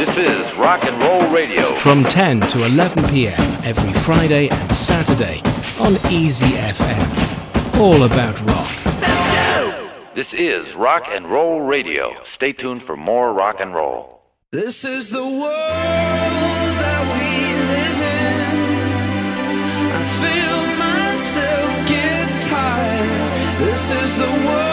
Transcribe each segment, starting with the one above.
This is Rock and Roll Radio. From 10 to 11 p.m. every Friday and Saturday on Easy FM. All about rock. This is Rock and Roll Radio. Stay tuned for more rock and roll. This is the world that we live in. I feel myself get tired. This is the world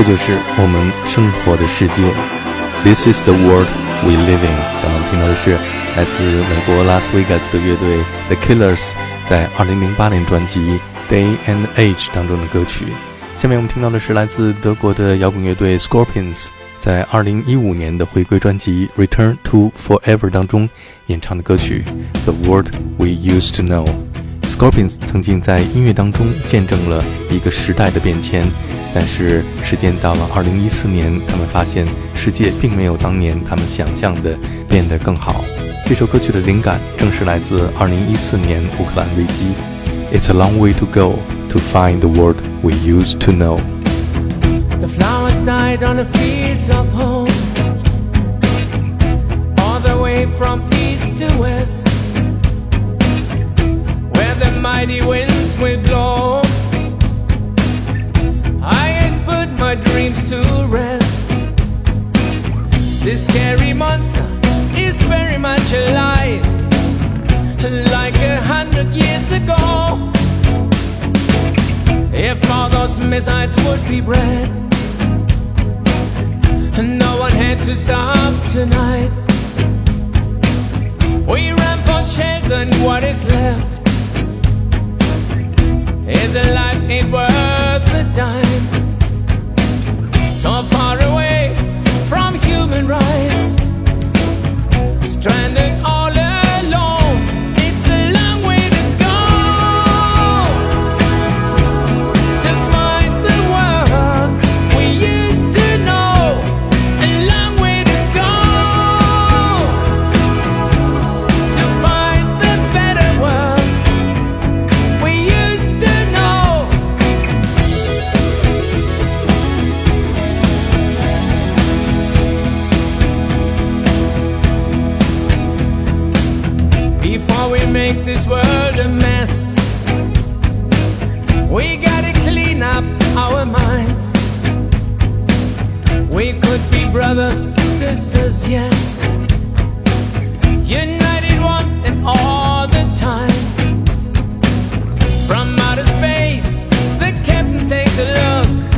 这就是我们生活的世界。This is the world we live in。刚刚听到的是来自美国拉斯维加斯的乐队 The Killers 在2008年专辑《Day and Age》当中的歌曲。下面我们听到的是来自德国的摇滚乐队 Scorpions 在2015年的回归专辑《Return to Forever》当中演唱的歌曲《The World We Used to Know》。Scorpions 曾经在音乐当中见证了一个时代的变迁，但是时间到了2014年，他们发现世界并没有当年他们想象的变得更好。这首歌曲的灵感正是来自2014年乌克兰危机。It's a long way to go to find the world we used to know. The flowers died on the fields of home. Mighty winds will blow. I had put my dreams to rest. This scary monster is very much alive. Like a hundred years ago. If all those missiles would be bread, no one had to starve tonight. We ran for shelter, and what is left is a life ain't worth a dime. So far away from human rights, sisters, yes. United once and all the time. From outer space, the captain takes a look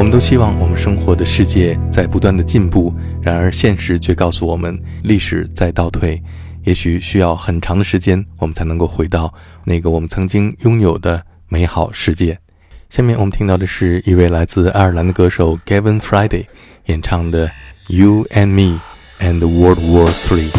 我们都希望我们生活的世界在不断的进步，然而现实却告诉我们，历史在倒退，也许需要很长的时间，我们才能够回到那个我们曾经拥有的美好世界。下面我们听到的是一位来自爱尔兰的歌手 Gavin Friday 演唱的《You and Me and World War Three》。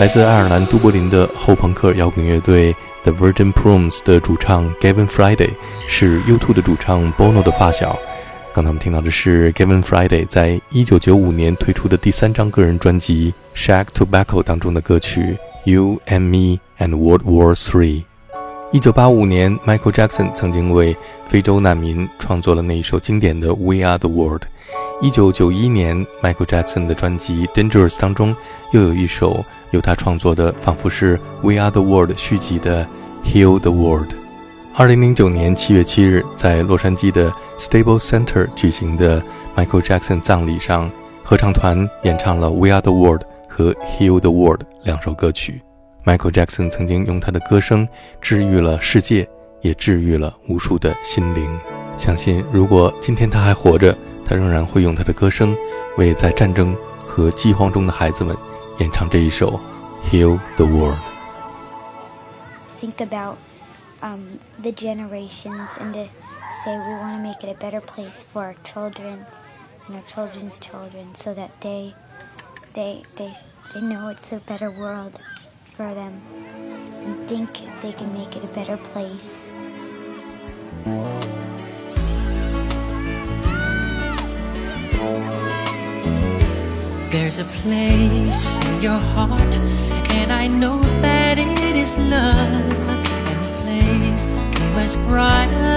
来自爱尔兰都柏林的后朋克摇滚乐队 The Virgin Prunes 的主唱 Gavin Friday 是 U2 的主唱 Bono 的发小。刚才我们听到的是 Gavin Friday 在1995年推出的第三张个人专辑《Shag Tobacco》当中的歌曲《You and Me and World War Three》。1985年，Michael Jackson 曾经为非洲难民创作了那一首经典的《We Are the World》。1991年，Michael Jackson 的专辑《Dangerous》当中又有一首由他创作的，仿佛是《We Are the World》续集的《Heal the World》。2009年7月7日，在洛杉矶的 Stable Center 举行的 Michael Jackson 葬礼上，合唱团演唱了《We Are the World》和《Heal the World》两首歌曲。Michael Jackson 曾经用他的歌声治愈了世界，也治愈了无数的心灵。相信如果今天他还活着，他仍然会用他的歌声为在战争和饥荒中的孩子们演唱这一首《Heal the World》。 think about um, the generations and to say we want to make it a better place for our children and our children's children so that they they they they know it's a better world for them and think if they can make it a better place. There's a place in your heart, and I know that it is love. And this place is much brighter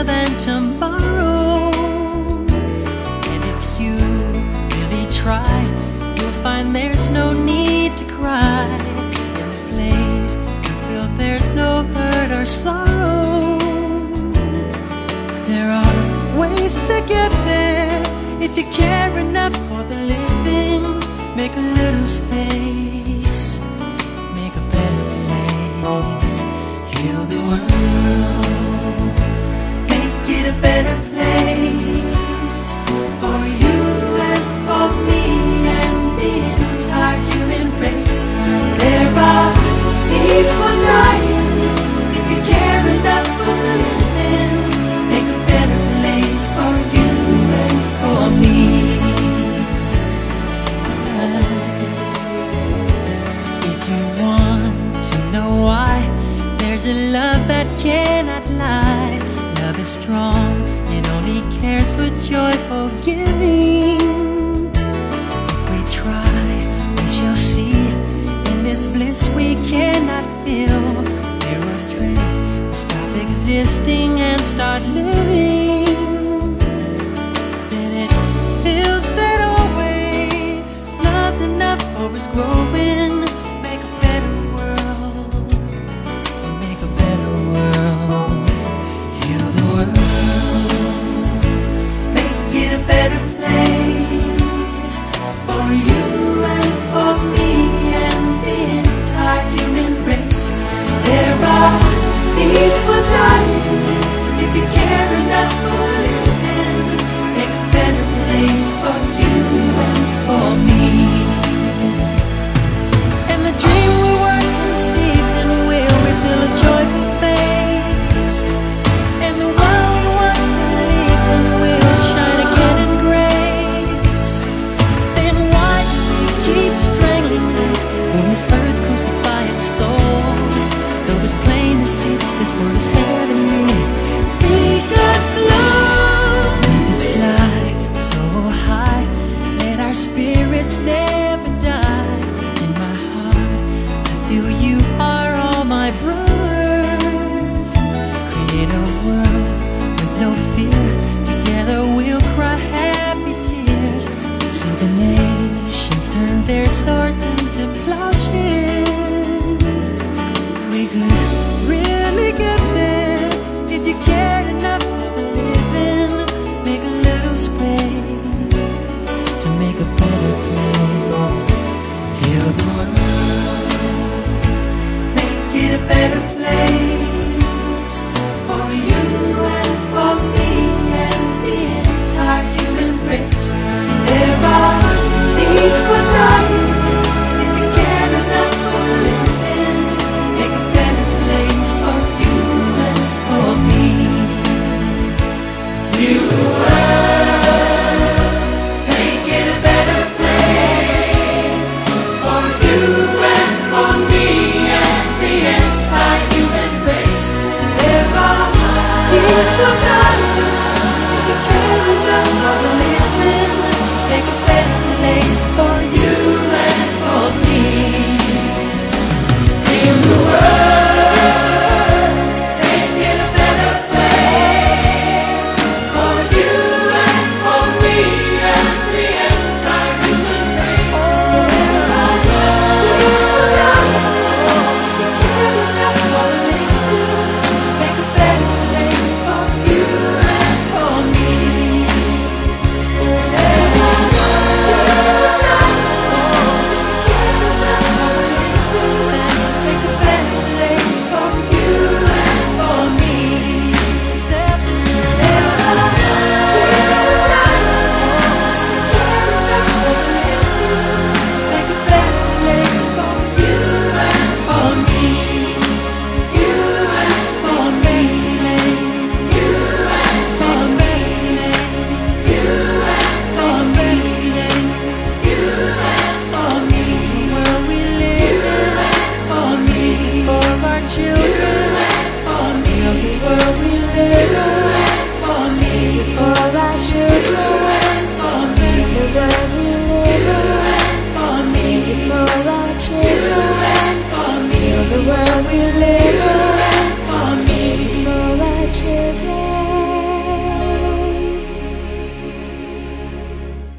better place.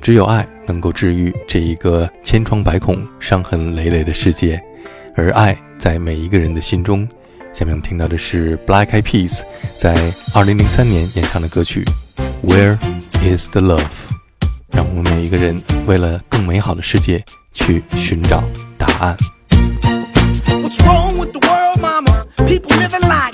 只有爱能够治愈这一个千疮百孔伤痕累累的世界而爱在每一个人的心中。下面我们听到的是 black eyed peas 在二零零三年演唱的歌曲 where is the love 让我们每一个人为了更美好的世界去寻找答案。What's wrong with the world mama? People live like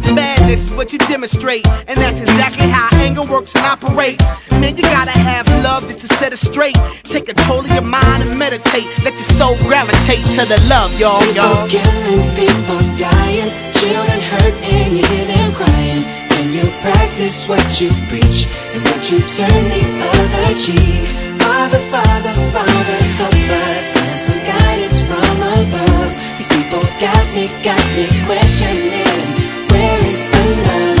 Madness is what you demonstrate, and that's exactly how anger works and operates. Man, you gotta have love just to set it straight. Take control of your mind and meditate. Let your soul gravitate to the love, y'all, y'all. People killing, people dying, children hurt, and you hear them crying. Can you practice what you preach and what you turn the other cheek? Father, Father, Father, help us. Send some guidance from above. These people got me, got me questioning. Where is the love?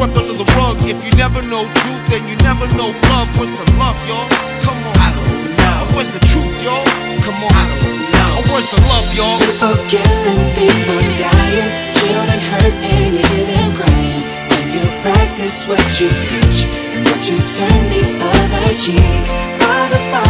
swept under the rug. If you never know truth, then you never know love. Where's the love, y'all? Come on, I don't know. Where's the truth, y'all? Come on, I don't know. Oh, where's the love, y'all? People killing, people dying, children hurt and you hear them crying. When you practice what you preach and what you turn the other cheek. Father, Father, Father,